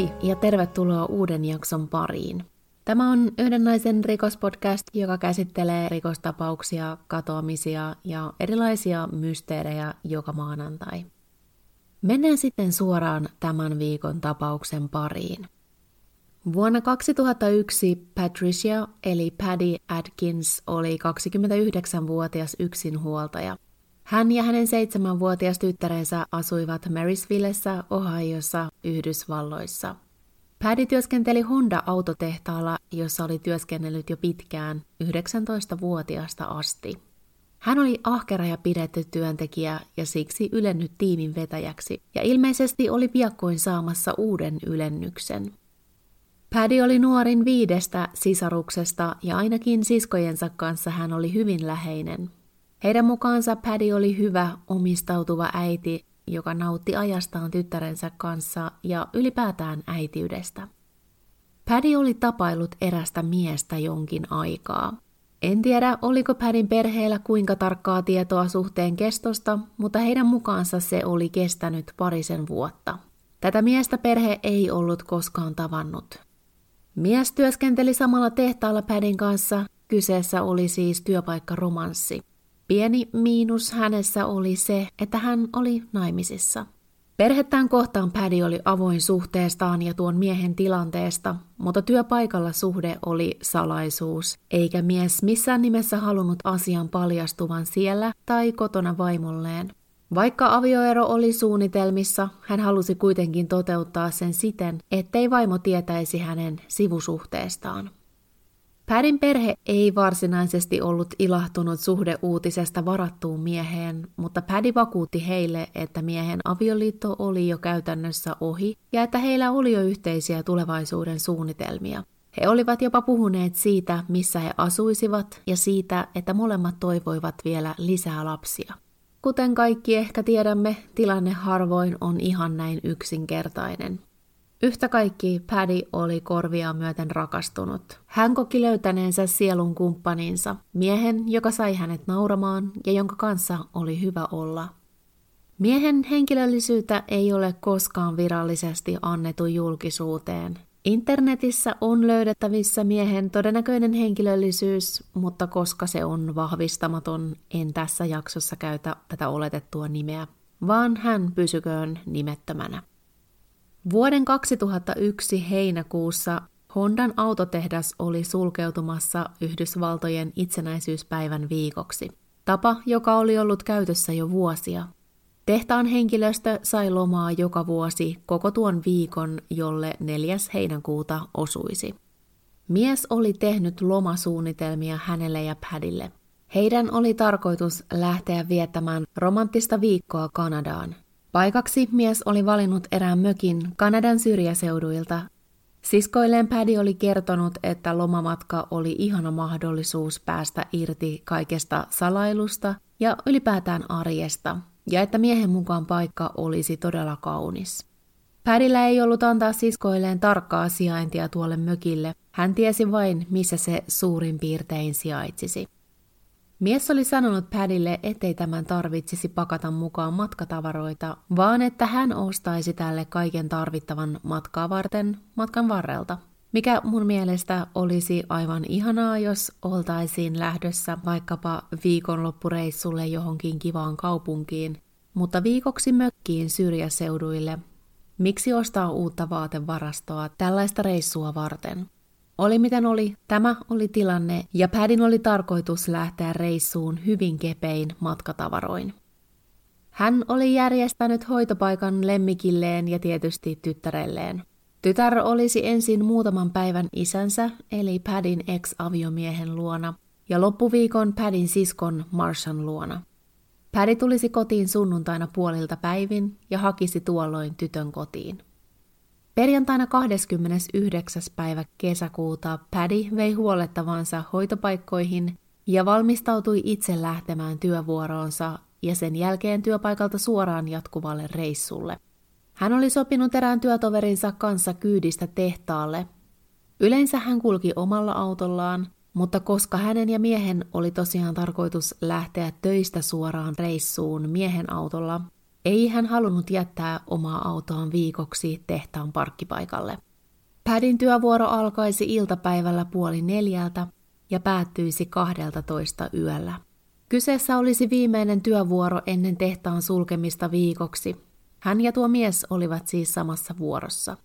Moi ja tervetuloa uuden jakson pariin. Tämä on yhden naisen rikospodcast, joka käsittelee rikostapauksia, katoamisia ja erilaisia mysteerejä joka maanantai. Mennään sitten suoraan tämän viikon tapauksen pariin. Vuonna 2001 Patricia eli Paddy Atkins oli 29-vuotias yksinhuoltaja – hän ja hänen seitsemänvuotias tyttärensä asuivat Marysvillessä, Ohiossa, Yhdysvalloissa. Paddy työskenteli Honda-autotehtaalla, jossa oli työskennellyt jo pitkään, 19-vuotiaasta asti. Hän oli ahkera ja pidetty työntekijä ja siksi ylennyt tiimin vetäjäksi, ja ilmeisesti oli piakkoin saamassa uuden ylennyksen. Paddy oli nuorin viidestä sisaruksesta ja ainakin siskojensa kanssa hän oli hyvin läheinen – heidän mukaansa Paddy oli hyvä, omistautuva äiti, joka nautti ajastaan tyttärensä kanssa ja ylipäätään äitiydestä. Paddy oli tapailut erästä miestä jonkin aikaa. En tiedä, oliko Padin perheellä kuinka tarkkaa tietoa suhteen kestosta, mutta heidän mukaansa se oli kestänyt parisen vuotta. Tätä miestä perhe ei ollut koskaan tavannut. Mies työskenteli samalla tehtaalla Padin kanssa, kyseessä oli siis työpaikkaromanssi. Pieni miinus hänessä oli se, että hän oli naimisissa. Perhettään kohtaan Paddy oli avoin suhteestaan ja tuon miehen tilanteesta, mutta työpaikalla suhde oli salaisuus, eikä mies missään nimessä halunnut asian paljastuvan siellä tai kotona vaimolleen. Vaikka avioero oli suunnitelmissa, hän halusi kuitenkin toteuttaa sen siten, ettei vaimo tietäisi hänen sivusuhteestaan. Pädin perhe ei varsinaisesti ollut ilahtunut suhdeuutisesta varattuun mieheen, mutta Pädi vakuutti heille, että miehen avioliitto oli jo käytännössä ohi ja että heillä oli jo yhteisiä tulevaisuuden suunnitelmia. He olivat jopa puhuneet siitä, missä he asuisivat ja siitä, että molemmat toivoivat vielä lisää lapsia. Kuten kaikki ehkä tiedämme, tilanne harvoin on ihan näin yksinkertainen. Yhtä kaikki Paddy oli korvia myöten rakastunut. Hän koki löytäneensä sielun kumppaninsa, miehen, joka sai hänet nauramaan ja jonka kanssa oli hyvä olla. Miehen henkilöllisyyttä ei ole koskaan virallisesti annettu julkisuuteen. Internetissä on löydettävissä miehen todennäköinen henkilöllisyys, mutta koska se on vahvistamaton, en tässä jaksossa käytä tätä oletettua nimeä, vaan hän pysyköön nimettömänä. Vuoden 2001 heinäkuussa Hondan autotehdas oli sulkeutumassa Yhdysvaltojen itsenäisyyspäivän viikoksi. Tapa, joka oli ollut käytössä jo vuosia. Tehtaan henkilöstö sai lomaa joka vuosi koko tuon viikon, jolle 4. heinäkuuta osuisi. Mies oli tehnyt lomasuunnitelmia hänelle ja Padille. Heidän oli tarkoitus lähteä viettämään romanttista viikkoa Kanadaan – Paikaksi mies oli valinnut erään mökin Kanadan syrjäseuduilta. Siskoilleen Paddy oli kertonut, että lomamatka oli ihana mahdollisuus päästä irti kaikesta salailusta ja ylipäätään arjesta, ja että miehen mukaan paikka olisi todella kaunis. Paddyllä ei ollut antaa siskoilleen tarkkaa sijaintia tuolle mökille, hän tiesi vain, missä se suurin piirtein sijaitsisi. Mies oli sanonut Padille, ettei tämän tarvitsisi pakata mukaan matkatavaroita, vaan että hän ostaisi tälle kaiken tarvittavan matkaa varten matkan varrelta. Mikä mun mielestä olisi aivan ihanaa, jos oltaisiin lähdössä vaikkapa viikonloppureissulle johonkin kivaan kaupunkiin, mutta viikoksi mökkiin syrjäseuduille. Miksi ostaa uutta vaatevarastoa tällaista reissua varten? Oli miten oli, tämä oli tilanne ja Padin oli tarkoitus lähteä reissuun hyvin kepein matkatavaroin. Hän oli järjestänyt hoitopaikan lemmikilleen ja tietysti tyttärelleen. Tytär olisi ensin muutaman päivän isänsä, eli Padin ex-aviomiehen luona, ja loppuviikon Padin siskon Marshan luona. Paddy tulisi kotiin sunnuntaina puolilta päivin ja hakisi tuolloin tytön kotiin. Perjantaina 29. päivä kesäkuuta Paddy vei huolettavansa hoitopaikkoihin ja valmistautui itse lähtemään työvuoroonsa ja sen jälkeen työpaikalta suoraan jatkuvalle reissulle. Hän oli sopinut erään työtoverinsa kanssa kyydistä tehtaalle. Yleensä hän kulki omalla autollaan, mutta koska hänen ja miehen oli tosiaan tarkoitus lähteä töistä suoraan reissuun miehen autolla, ei hän halunnut jättää omaa autoaan viikoksi tehtaan parkkipaikalle. Padin työvuoro alkaisi iltapäivällä puoli neljältä ja päättyisi kahdelta toista yöllä. Kyseessä olisi viimeinen työvuoro ennen tehtaan sulkemista viikoksi. Hän ja tuo mies olivat siis samassa vuorossa.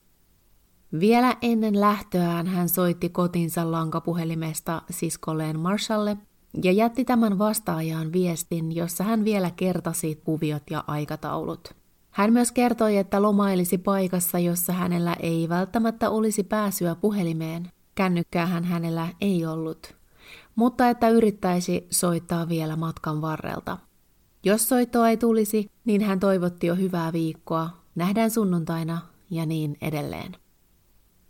Vielä ennen lähtöään hän soitti kotinsa lankapuhelimesta siskolleen Marshalle ja jätti tämän vastaajaan viestin, jossa hän vielä kertasi kuviot ja aikataulut. Hän myös kertoi, että lomailisi paikassa, jossa hänellä ei välttämättä olisi pääsyä puhelimeen. Kännykkäähän hänellä ei ollut, mutta että yrittäisi soittaa vielä matkan varrelta. Jos soittoa ei tulisi, niin hän toivotti jo hyvää viikkoa, nähdään sunnuntaina ja niin edelleen.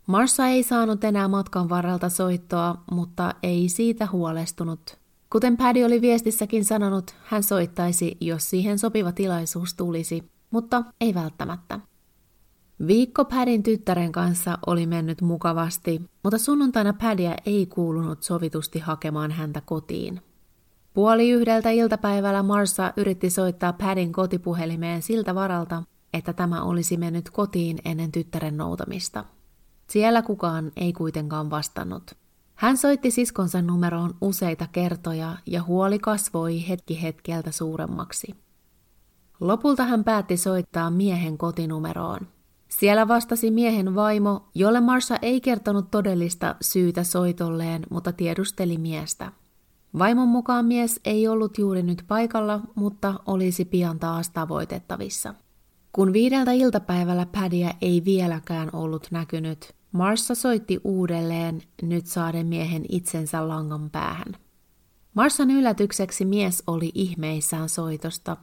Marsa ei saanut enää matkan varrelta soittoa, mutta ei siitä huolestunut. Kuten Paddy oli viestissäkin sanonut, hän soittaisi, jos siihen sopiva tilaisuus tulisi, mutta ei välttämättä. Viikko Padin tyttären kanssa oli mennyt mukavasti, mutta sunnuntaina Paddyä ei kuulunut sovitusti hakemaan häntä kotiin. Puoli yhdeltä iltapäivällä Marsa yritti soittaa Padin kotipuhelimeen siltä varalta, että tämä olisi mennyt kotiin ennen tyttären noutamista. Siellä kukaan ei kuitenkaan vastannut. Hän soitti siskonsa numeroon useita kertoja ja huoli kasvoi hetki hetkeltä suuremmaksi. Lopulta hän päätti soittaa miehen kotinumeroon. Siellä vastasi miehen vaimo, jolle Marsha ei kertonut todellista syytä soitolleen, mutta tiedusteli miestä. Vaimon mukaan mies ei ollut juuri nyt paikalla, mutta olisi pian taas tavoitettavissa. Kun viideltä iltapäivällä Pädiä ei vieläkään ollut näkynyt, Marsa soitti uudelleen nyt saaden miehen itsensä langan päähän. Marsan yllätykseksi mies oli ihmeissään soitosta,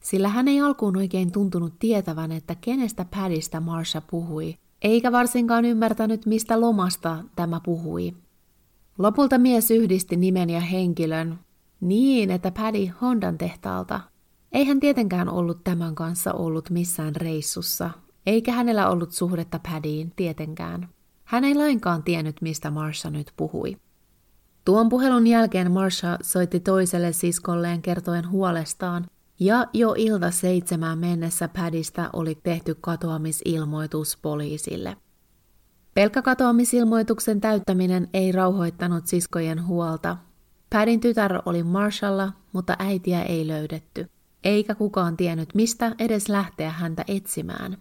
sillä hän ei alkuun oikein tuntunut tietävän, että kenestä Padista Marsha puhui, eikä varsinkaan ymmärtänyt, mistä lomasta tämä puhui. Lopulta mies yhdisti nimen ja henkilön niin, että Paddy Hondan tehtaalta. Ei hän tietenkään ollut tämän kanssa ollut missään reissussa, eikä hänellä ollut suhdetta Paddyin tietenkään. Hän ei lainkaan tiennyt, mistä Marsha nyt puhui. Tuon puhelun jälkeen Marsha soitti toiselle siskolleen kertoen huolestaan, ja jo ilta seitsemään mennessä Padista oli tehty katoamisilmoitus poliisille. Pelkkä katoamisilmoituksen täyttäminen ei rauhoittanut siskojen huolta. Padin tytär oli Marshalla, mutta äitiä ei löydetty, eikä kukaan tiennyt mistä edes lähteä häntä etsimään.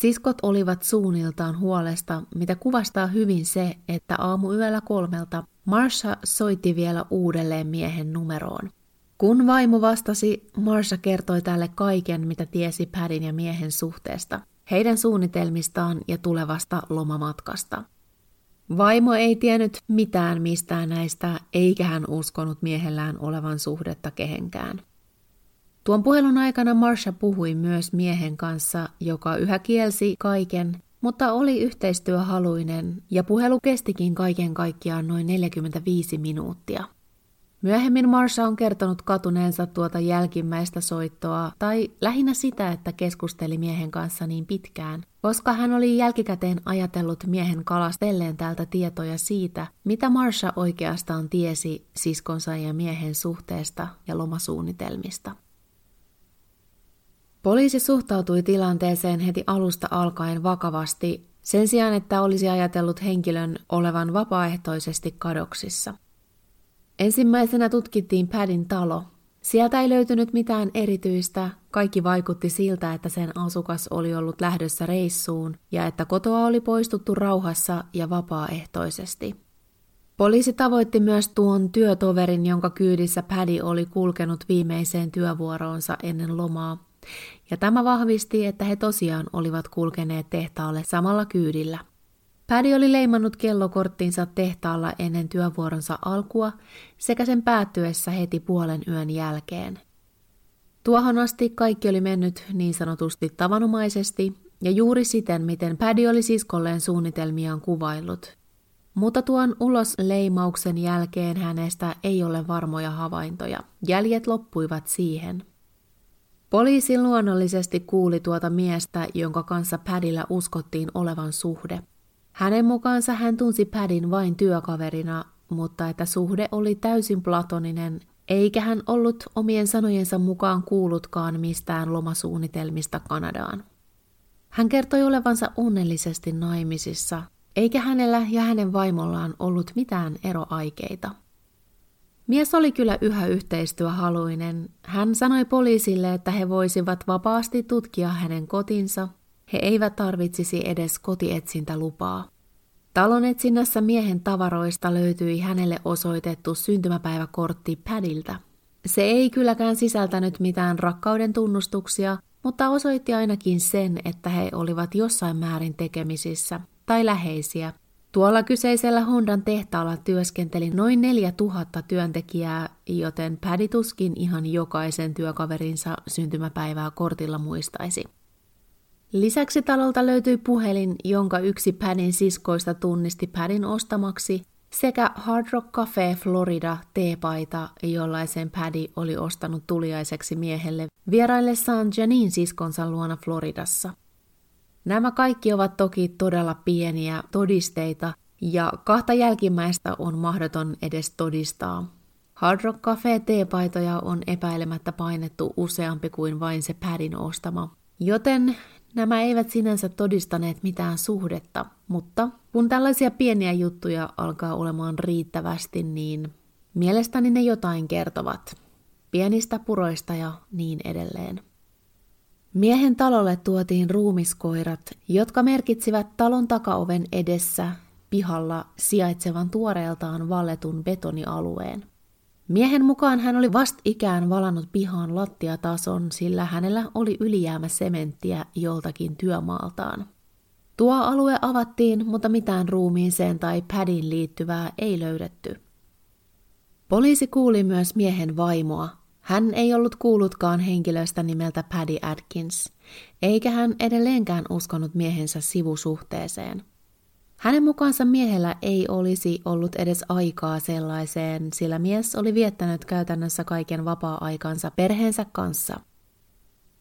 Siskot olivat suunniltaan huolesta, mitä kuvastaa hyvin se, että aamuyöllä kolmelta Marsha soitti vielä uudelleen miehen numeroon. Kun vaimo vastasi, Marsha kertoi tälle kaiken, mitä tiesi Padin ja miehen suhteesta, heidän suunnitelmistaan ja tulevasta lomamatkasta. Vaimo ei tiennyt mitään mistään näistä, eikä hän uskonut miehellään olevan suhdetta kehenkään. Tuon puhelun aikana Marsha puhui myös miehen kanssa, joka yhä kielsi kaiken, mutta oli yhteistyöhaluinen ja puhelu kestikin kaiken kaikkiaan noin 45 minuuttia. Myöhemmin Marsha on kertonut katuneensa tuota jälkimmäistä soittoa, tai lähinnä sitä, että keskusteli miehen kanssa niin pitkään, koska hän oli jälkikäteen ajatellut miehen kalastelleen täältä tietoja siitä, mitä Marsha oikeastaan tiesi siskonsa ja miehen suhteesta ja lomasuunnitelmista. Poliisi suhtautui tilanteeseen heti alusta alkaen vakavasti, sen sijaan että olisi ajatellut henkilön olevan vapaaehtoisesti kadoksissa. Ensimmäisenä tutkittiin Padin talo. Sieltä ei löytynyt mitään erityistä, kaikki vaikutti siltä, että sen asukas oli ollut lähdössä reissuun ja että kotoa oli poistuttu rauhassa ja vapaaehtoisesti. Poliisi tavoitti myös tuon työtoverin, jonka kyydissä Paddy oli kulkenut viimeiseen työvuoroonsa ennen lomaa, ja tämä vahvisti, että he tosiaan olivat kulkeneet tehtaalle samalla kyydillä. Pädi oli leimannut kellokorttinsa tehtaalla ennen työvuoronsa alkua sekä sen päättyessä heti puolen yön jälkeen. Tuohon asti kaikki oli mennyt niin sanotusti tavanomaisesti ja juuri siten, miten Pädi oli siskolleen suunnitelmiaan kuvaillut. Mutta tuon ulos leimauksen jälkeen hänestä ei ole varmoja havaintoja. Jäljet loppuivat siihen. Poliisi luonnollisesti kuuli tuota miestä, jonka kanssa Padilla uskottiin olevan suhde. Hänen mukaansa hän tunsi Padin vain työkaverina, mutta että suhde oli täysin platoninen, eikä hän ollut omien sanojensa mukaan kuullutkaan mistään lomasuunnitelmista Kanadaan. Hän kertoi olevansa onnellisesti naimisissa, eikä hänellä ja hänen vaimollaan ollut mitään eroaikeita. Mies oli kyllä yhä yhteistyöhaluinen. Hän sanoi poliisille, että he voisivat vapaasti tutkia hänen kotinsa. He eivät tarvitsisi edes kotietsintälupaa. Talon etsinnässä miehen tavaroista löytyi hänelle osoitettu syntymäpäiväkortti Padiltä. Se ei kylläkään sisältänyt mitään rakkauden tunnustuksia, mutta osoitti ainakin sen, että he olivat jossain määrin tekemisissä tai läheisiä. Tuolla kyseisellä Hondan tehtaalla työskenteli noin 4000 työntekijää, joten Paddy tuskin ihan jokaisen työkaverinsa syntymäpäivää kortilla muistaisi. Lisäksi talolta löytyi puhelin, jonka yksi Padin siskoista tunnisti Padin ostamaksi, sekä Hard Rock Cafe Florida teepaita, jollaisen Paddy oli ostanut tuliaiseksi miehelle vieraillessaan Janine siskonsa luona Floridassa. Nämä kaikki ovat toki todella pieniä todisteita, ja kahta jälkimmäistä on mahdoton edes todistaa. Hard Rock Cafe teepaitoja on epäilemättä painettu useampi kuin vain se Padin ostama, joten Nämä eivät sinänsä todistaneet mitään suhdetta, mutta kun tällaisia pieniä juttuja alkaa olemaan riittävästi, niin mielestäni ne jotain kertovat. Pienistä puroista ja niin edelleen. Miehen talolle tuotiin ruumiskoirat, jotka merkitsivät talon takaoven edessä pihalla sijaitsevan tuoreeltaan valletun betonialueen. Miehen mukaan hän oli ikään valannut pihaan lattiatason, sillä hänellä oli ylijäämä sementtiä joltakin työmaaltaan. Tuo alue avattiin, mutta mitään ruumiiseen tai padin liittyvää ei löydetty. Poliisi kuuli myös miehen vaimoa. Hän ei ollut kuullutkaan henkilöstä nimeltä Paddy Atkins, eikä hän edelleenkään uskonut miehensä sivusuhteeseen. Hänen mukaansa miehellä ei olisi ollut edes aikaa sellaiseen, sillä mies oli viettänyt käytännössä kaiken vapaa-aikansa perheensä kanssa.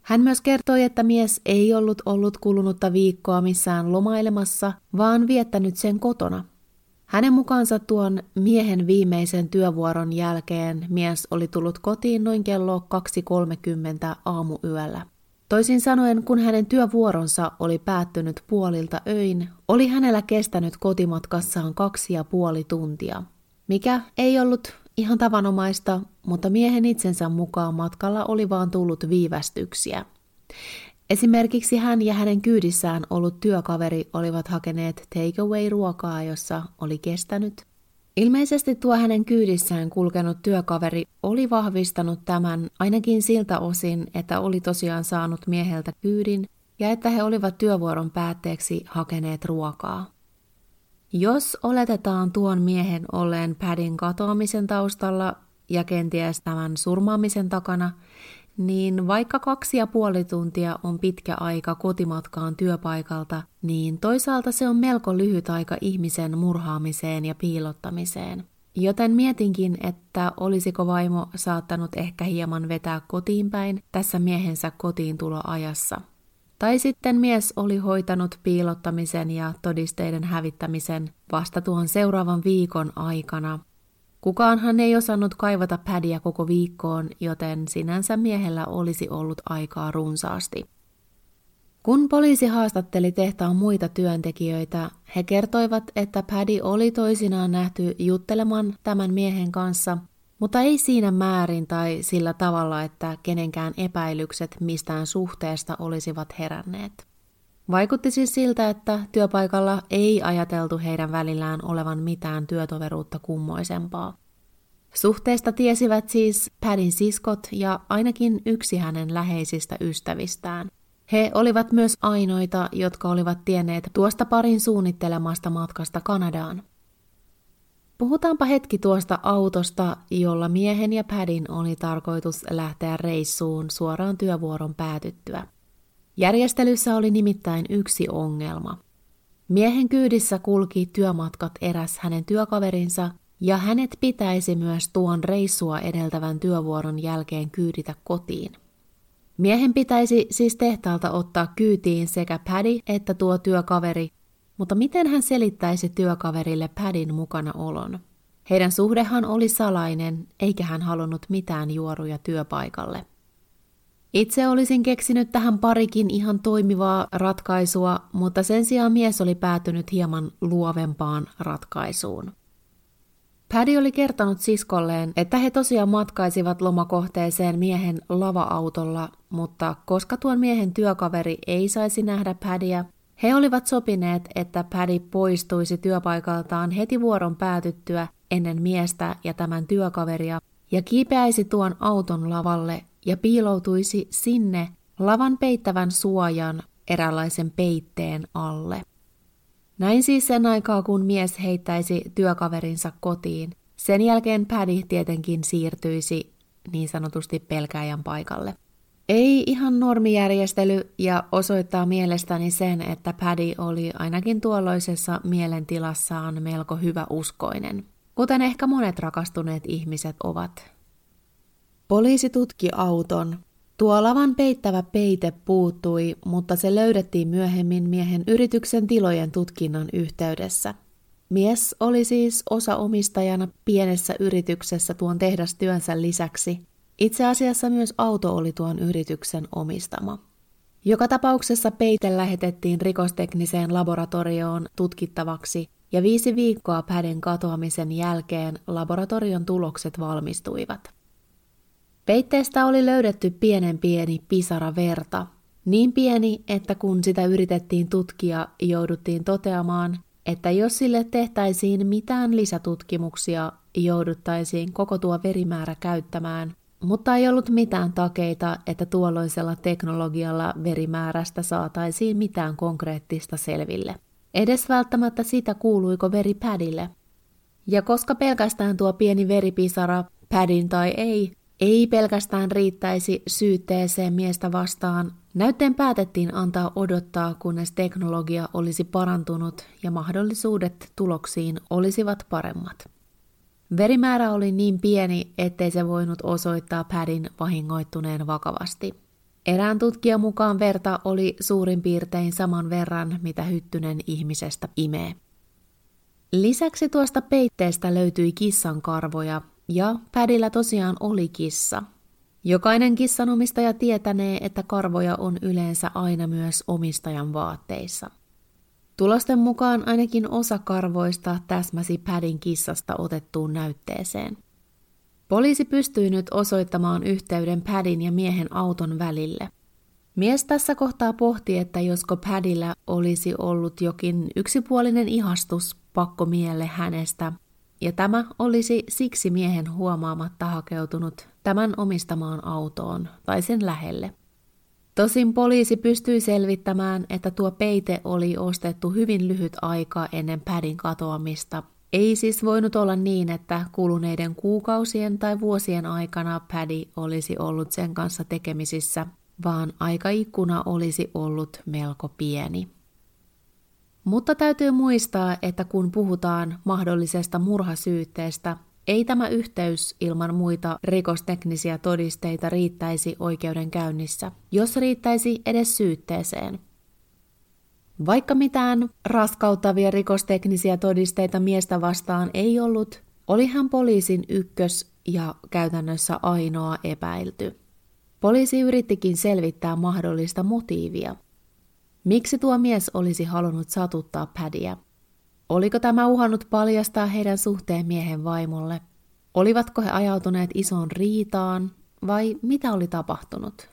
Hän myös kertoi, että mies ei ollut ollut kulunutta viikkoa missään lomailemassa, vaan viettänyt sen kotona. Hänen mukaansa tuon miehen viimeisen työvuoron jälkeen mies oli tullut kotiin noin kello 2.30 aamuyöllä. Toisin sanoen, kun hänen työvuoronsa oli päättynyt puolilta öin, oli hänellä kestänyt kotimatkassaan kaksi ja puoli tuntia, mikä ei ollut ihan tavanomaista, mutta miehen itsensä mukaan matkalla oli vaan tullut viivästyksiä. Esimerkiksi hän ja hänen kyydissään ollut työkaveri olivat hakeneet takeaway-ruokaa, jossa oli kestänyt Ilmeisesti tuo hänen kyydissään kulkenut työkaveri oli vahvistanut tämän ainakin siltä osin, että oli tosiaan saanut mieheltä kyydin ja että he olivat työvuoron päätteeksi hakeneet ruokaa. Jos oletetaan tuon miehen olleen Padin katoamisen taustalla ja kenties tämän surmaamisen takana, niin vaikka kaksi ja puoli tuntia on pitkä aika kotimatkaan työpaikalta, niin toisaalta se on melko lyhyt aika ihmisen murhaamiseen ja piilottamiseen. Joten mietinkin, että olisiko vaimo saattanut ehkä hieman vetää kotiin päin tässä miehensä kotiin tuloajassa. Tai sitten mies oli hoitanut piilottamisen ja todisteiden hävittämisen vasta tuon seuraavan viikon aikana, Kukaanhan ei osannut kaivata pädiä koko viikkoon, joten sinänsä miehellä olisi ollut aikaa runsaasti. Kun poliisi haastatteli tehtaan muita työntekijöitä, he kertoivat, että Paddy oli toisinaan nähty jutteleman tämän miehen kanssa, mutta ei siinä määrin tai sillä tavalla, että kenenkään epäilykset mistään suhteesta olisivat heränneet. Vaikutti siis siltä, että työpaikalla ei ajateltu heidän välillään olevan mitään työtoveruutta kummoisempaa. Suhteesta tiesivät siis Padin siskot ja ainakin yksi hänen läheisistä ystävistään. He olivat myös ainoita, jotka olivat tienneet tuosta parin suunnittelemasta matkasta Kanadaan. Puhutaanpa hetki tuosta autosta, jolla miehen ja Padin oli tarkoitus lähteä reissuun suoraan työvuoron päätyttyä. Järjestelyssä oli nimittäin yksi ongelma. Miehen kyydissä kulki työmatkat eräs hänen työkaverinsa, ja hänet pitäisi myös tuon reissua edeltävän työvuoron jälkeen kyyditä kotiin. Miehen pitäisi siis tehtaalta ottaa kyytiin sekä Paddy että tuo työkaveri, mutta miten hän selittäisi työkaverille Padin mukana olon? Heidän suhdehan oli salainen, eikä hän halunnut mitään juoruja työpaikalle. Itse olisin keksinyt tähän parikin ihan toimivaa ratkaisua, mutta sen sijaan mies oli päätynyt hieman luovempaan ratkaisuun. Paddy oli kertonut siskolleen, että he tosiaan matkaisivat lomakohteeseen miehen lava-autolla, mutta koska tuon miehen työkaveri ei saisi nähdä Paddyä, he olivat sopineet, että Paddy poistuisi työpaikaltaan heti vuoron päätyttyä ennen miestä ja tämän työkaveria ja kiipeäisi tuon auton lavalle ja piiloutuisi sinne lavan peittävän suojan eräänlaisen peitteen alle. Näin siis sen aikaa, kun mies heittäisi työkaverinsa kotiin. Sen jälkeen Paddy tietenkin siirtyisi niin sanotusti pelkäjän paikalle. Ei ihan normijärjestely ja osoittaa mielestäni sen, että Paddy oli ainakin tuolloisessa mielentilassaan melko hyvä uskoinen, kuten ehkä monet rakastuneet ihmiset ovat. Poliisi tutki auton. Tuo lavan peittävä peite puuttui, mutta se löydettiin myöhemmin miehen yrityksen tilojen tutkinnan yhteydessä. Mies oli siis osa omistajana pienessä yrityksessä tuon tehdastyönsä lisäksi. Itse asiassa myös auto oli tuon yrityksen omistama. Joka tapauksessa peite lähetettiin rikostekniseen laboratorioon tutkittavaksi ja viisi viikkoa päden katoamisen jälkeen laboratorion tulokset valmistuivat. Peitteestä oli löydetty pienen pieni pisara verta. Niin pieni, että kun sitä yritettiin tutkia, jouduttiin toteamaan, että jos sille tehtäisiin mitään lisätutkimuksia, jouduttaisiin koko tuo verimäärä käyttämään, mutta ei ollut mitään takeita, että tuolloisella teknologialla verimäärästä saataisiin mitään konkreettista selville. Edes välttämättä sitä kuuluiko veri pädille. Ja koska pelkästään tuo pieni veripisara, pädin tai ei, ei pelkästään riittäisi syytteeseen miestä vastaan. Näytteen päätettiin antaa odottaa, kunnes teknologia olisi parantunut ja mahdollisuudet tuloksiin olisivat paremmat. Verimäärä oli niin pieni, ettei se voinut osoittaa Padin vahingoittuneen vakavasti. Erään tutkijan mukaan verta oli suurin piirtein saman verran, mitä hyttynen ihmisestä imee. Lisäksi tuosta peitteestä löytyi kissan karvoja, ja Padillä tosiaan oli kissa. Jokainen kissanomistaja tietänee, että karvoja on yleensä aina myös omistajan vaatteissa. Tulosten mukaan ainakin osa karvoista täsmäsi Padin kissasta otettuun näytteeseen. Poliisi pystyi nyt osoittamaan yhteyden Padin ja miehen auton välille. Mies tässä kohtaa pohti, että josko Padillä olisi ollut jokin yksipuolinen ihastus pakko mielle hänestä ja tämä olisi siksi miehen huomaamatta hakeutunut tämän omistamaan autoon tai sen lähelle. Tosin poliisi pystyi selvittämään, että tuo peite oli ostettu hyvin lyhyt aika ennen pädin katoamista. Ei siis voinut olla niin, että kuluneiden kuukausien tai vuosien aikana pädi olisi ollut sen kanssa tekemisissä, vaan aikaikkuna olisi ollut melko pieni. Mutta täytyy muistaa, että kun puhutaan mahdollisesta murhasyytteestä, ei tämä yhteys ilman muita rikosteknisiä todisteita riittäisi oikeudenkäynnissä, jos riittäisi edes syytteeseen. Vaikka mitään raskauttavia rikosteknisiä todisteita miestä vastaan ei ollut, oli hän poliisin ykkös ja käytännössä ainoa epäilty. Poliisi yrittikin selvittää mahdollista motiivia – Miksi tuo mies olisi halunnut satuttaa Pädiä? Oliko tämä uhannut paljastaa heidän suhteen miehen vaimolle? Olivatko he ajautuneet isoon riitaan vai mitä oli tapahtunut?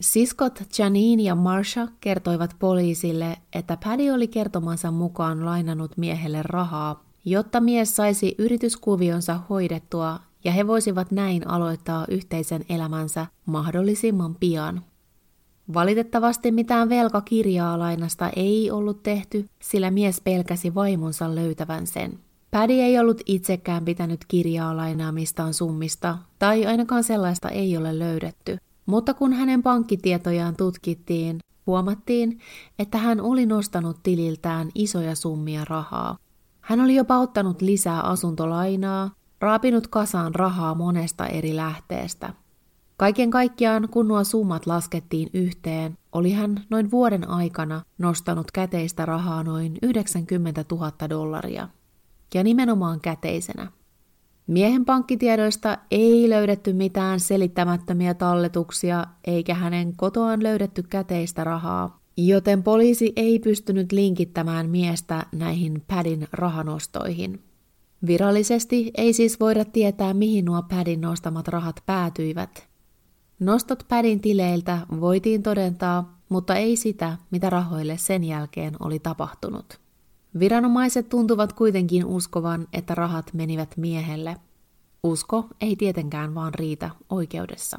Siskot Janine ja Marsha kertoivat poliisille, että Paddy oli kertomansa mukaan lainannut miehelle rahaa, jotta mies saisi yrityskuvionsa hoidettua ja he voisivat näin aloittaa yhteisen elämänsä mahdollisimman pian. Valitettavasti mitään velkakirjaa lainasta ei ollut tehty, sillä mies pelkäsi vaimonsa löytävän sen. Paddy ei ollut itsekään pitänyt kirjaa lainaamistaan summista, tai ainakaan sellaista ei ole löydetty. Mutta kun hänen pankkitietojaan tutkittiin, huomattiin, että hän oli nostanut tililtään isoja summia rahaa. Hän oli jopa ottanut lisää asuntolainaa, raapinut kasaan rahaa monesta eri lähteestä – Kaiken kaikkiaan, kun nuo summat laskettiin yhteen, oli hän noin vuoden aikana nostanut käteistä rahaa noin 90 000 dollaria. Ja nimenomaan käteisenä. Miehen pankkitiedoista ei löydetty mitään selittämättömiä talletuksia eikä hänen kotoaan löydetty käteistä rahaa, joten poliisi ei pystynyt linkittämään miestä näihin Padin rahanostoihin. Virallisesti ei siis voida tietää, mihin nuo Padin nostamat rahat päätyivät. Nostot Padin tileiltä voitiin todentaa, mutta ei sitä, mitä rahoille sen jälkeen oli tapahtunut. Viranomaiset tuntuvat kuitenkin uskovan, että rahat menivät miehelle. Usko ei tietenkään vaan riitä oikeudessa.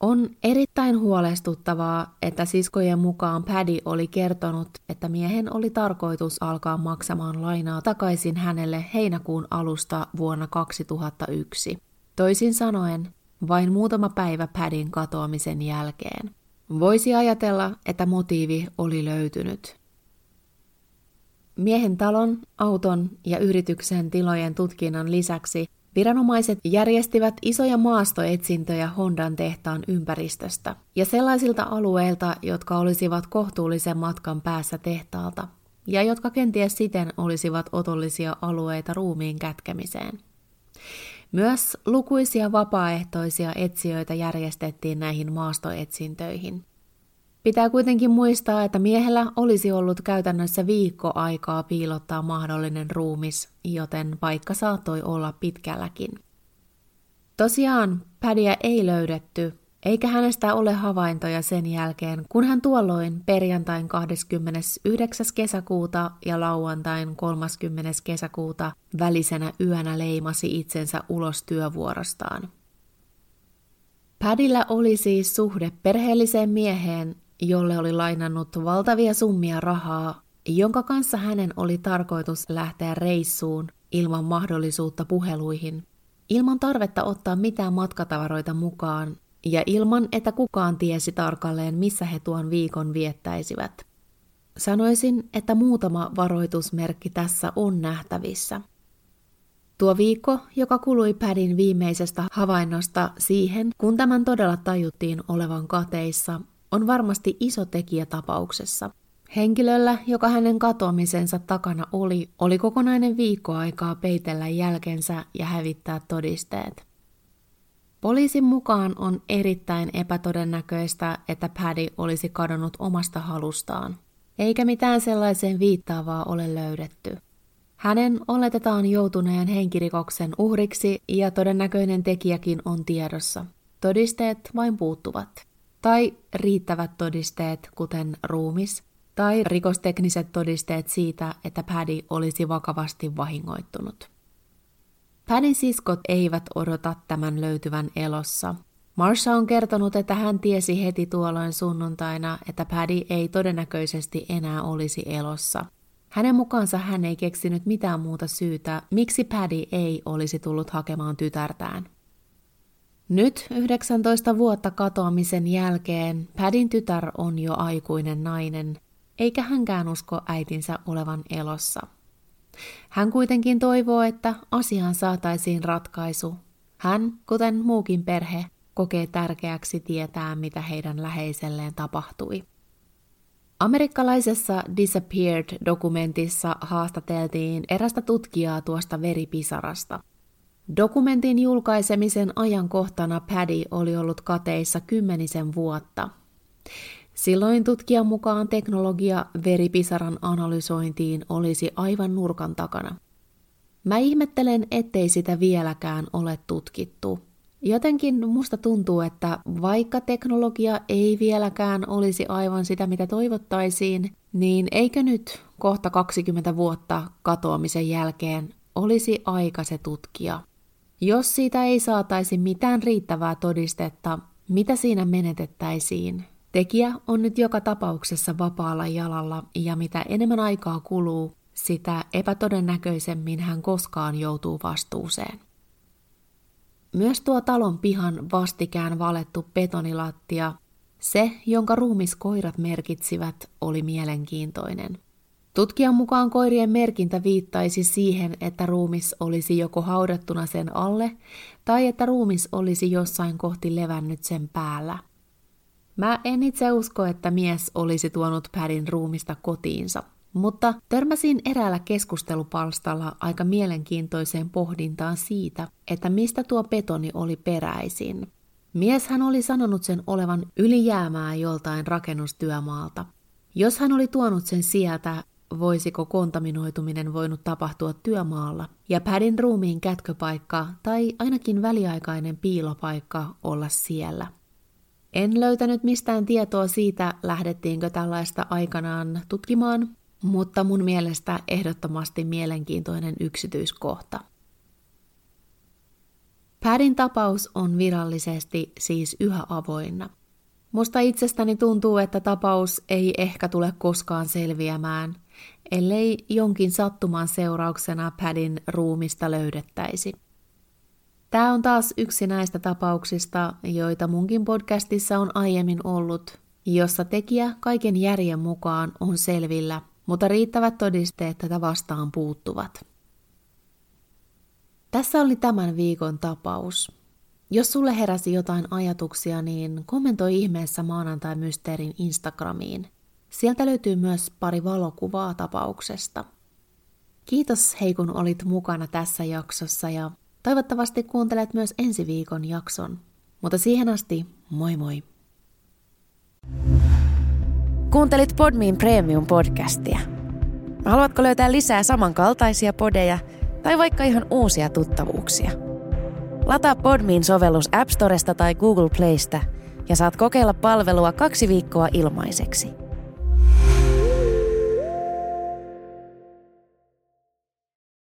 On erittäin huolestuttavaa, että siskojen mukaan Paddy oli kertonut, että miehen oli tarkoitus alkaa maksamaan lainaa takaisin hänelle heinäkuun alusta vuonna 2001. Toisin sanoen, vain muutama päivä Padin katoamisen jälkeen. Voisi ajatella, että motiivi oli löytynyt. Miehen talon, auton ja yrityksen tilojen tutkinnan lisäksi Viranomaiset järjestivät isoja maastoetsintöjä Hondan tehtaan ympäristöstä ja sellaisilta alueilta, jotka olisivat kohtuullisen matkan päässä tehtaalta ja jotka kenties siten olisivat otollisia alueita ruumiin kätkemiseen. Myös lukuisia vapaaehtoisia etsijöitä järjestettiin näihin maastoetsintöihin. Pitää kuitenkin muistaa, että miehellä olisi ollut käytännössä viikko aikaa piilottaa mahdollinen ruumis, joten paikka saattoi olla pitkälläkin. Tosiaan, Pädiä ei löydetty, eikä hänestä ole havaintoja sen jälkeen, kun hän tuolloin perjantain 29. kesäkuuta ja lauantain 30. kesäkuuta välisenä yönä leimasi itsensä ulos työvuorostaan. Padillä oli siis suhde perheelliseen mieheen, jolle oli lainannut valtavia summia rahaa, jonka kanssa hänen oli tarkoitus lähteä reissuun ilman mahdollisuutta puheluihin, ilman tarvetta ottaa mitään matkatavaroita mukaan ja ilman, että kukaan tiesi tarkalleen, missä he tuon viikon viettäisivät. Sanoisin, että muutama varoitusmerkki tässä on nähtävissä. Tuo viikko, joka kului Pädin viimeisestä havainnosta siihen, kun tämän todella tajuttiin olevan kateissa, on varmasti iso tekijä tapauksessa. Henkilöllä, joka hänen katoamisensa takana oli, oli kokonainen viikko aikaa peitellä jälkensä ja hävittää todisteet. Poliisin mukaan on erittäin epätodennäköistä, että Paddy olisi kadonnut omasta halustaan, eikä mitään sellaiseen viittaavaa ole löydetty. Hänen oletetaan joutuneen henkirikoksen uhriksi ja todennäköinen tekijäkin on tiedossa. Todisteet vain puuttuvat tai riittävät todisteet, kuten ruumis, tai rikostekniset todisteet siitä, että Paddy olisi vakavasti vahingoittunut. Paddyn siskot eivät odota tämän löytyvän elossa. Marsha on kertonut, että hän tiesi heti tuolloin sunnuntaina, että Paddy ei todennäköisesti enää olisi elossa. Hänen mukaansa hän ei keksinyt mitään muuta syytä, miksi Paddy ei olisi tullut hakemaan tytärtään. Nyt 19 vuotta katoamisen jälkeen Padin tytär on jo aikuinen nainen, eikä hänkään usko äitinsä olevan elossa. Hän kuitenkin toivoo, että asiaan saataisiin ratkaisu. Hän, kuten muukin perhe, kokee tärkeäksi tietää, mitä heidän läheiselleen tapahtui. Amerikkalaisessa Disappeared-dokumentissa haastateltiin erästä tutkijaa tuosta veripisarasta – Dokumentin julkaisemisen ajankohtana Paddy oli ollut kateissa kymmenisen vuotta. Silloin tutkijan mukaan teknologia veripisaran analysointiin olisi aivan nurkan takana. Mä ihmettelen, ettei sitä vieläkään ole tutkittu. Jotenkin musta tuntuu, että vaikka teknologia ei vieläkään olisi aivan sitä, mitä toivottaisiin, niin eikö nyt kohta 20 vuotta katoamisen jälkeen olisi aika se tutkia jos siitä ei saataisi mitään riittävää todistetta, mitä siinä menetettäisiin? Tekijä on nyt joka tapauksessa vapaalla jalalla ja mitä enemmän aikaa kuluu, sitä epätodennäköisemmin hän koskaan joutuu vastuuseen. Myös tuo talon pihan vastikään valettu betonilattia, se, jonka ruumiskoirat merkitsivät, oli mielenkiintoinen. Tutkijan mukaan koirien merkintä viittaisi siihen, että ruumis olisi joko haudattuna sen alle tai että ruumis olisi jossain kohti levännyt sen päällä. Mä en itse usko, että mies olisi tuonut Pärin ruumista kotiinsa. mutta törmäsin eräällä keskustelupalstalla aika mielenkiintoiseen pohdintaan siitä, että mistä tuo betoni oli peräisin. Mies hän oli sanonut sen olevan ylijäämää joltain rakennustyömaalta. Jos hän oli tuonut sen sieltä, voisiko kontaminoituminen voinut tapahtua työmaalla ja Padin ruumiin kätköpaikka tai ainakin väliaikainen piilopaikka olla siellä. En löytänyt mistään tietoa siitä, lähdettiinkö tällaista aikanaan tutkimaan, mutta mun mielestä ehdottomasti mielenkiintoinen yksityiskohta. Padin tapaus on virallisesti siis yhä avoinna. Musta itsestäni tuntuu, että tapaus ei ehkä tule koskaan selviämään, ellei jonkin sattuman seurauksena Padin ruumista löydettäisi. Tämä on taas yksi näistä tapauksista, joita munkin podcastissa on aiemmin ollut, jossa tekijä kaiken järjen mukaan on selvillä, mutta riittävät todisteet tätä vastaan puuttuvat. Tässä oli tämän viikon tapaus. Jos sulle heräsi jotain ajatuksia, niin kommentoi ihmeessä maanantai mysteerin Instagramiin. Sieltä löytyy myös pari valokuvaa tapauksesta. Kiitos hei kun olit mukana tässä jaksossa ja toivottavasti kuuntelet myös ensi viikon jakson. Mutta siihen asti, moi moi! Kuuntelit Podmin Premium-podcastia. Haluatko löytää lisää samankaltaisia podeja tai vaikka ihan uusia tuttavuuksia? Lataa Podmin sovellus App Storesta tai Google Playsta ja saat kokeilla palvelua kaksi viikkoa ilmaiseksi –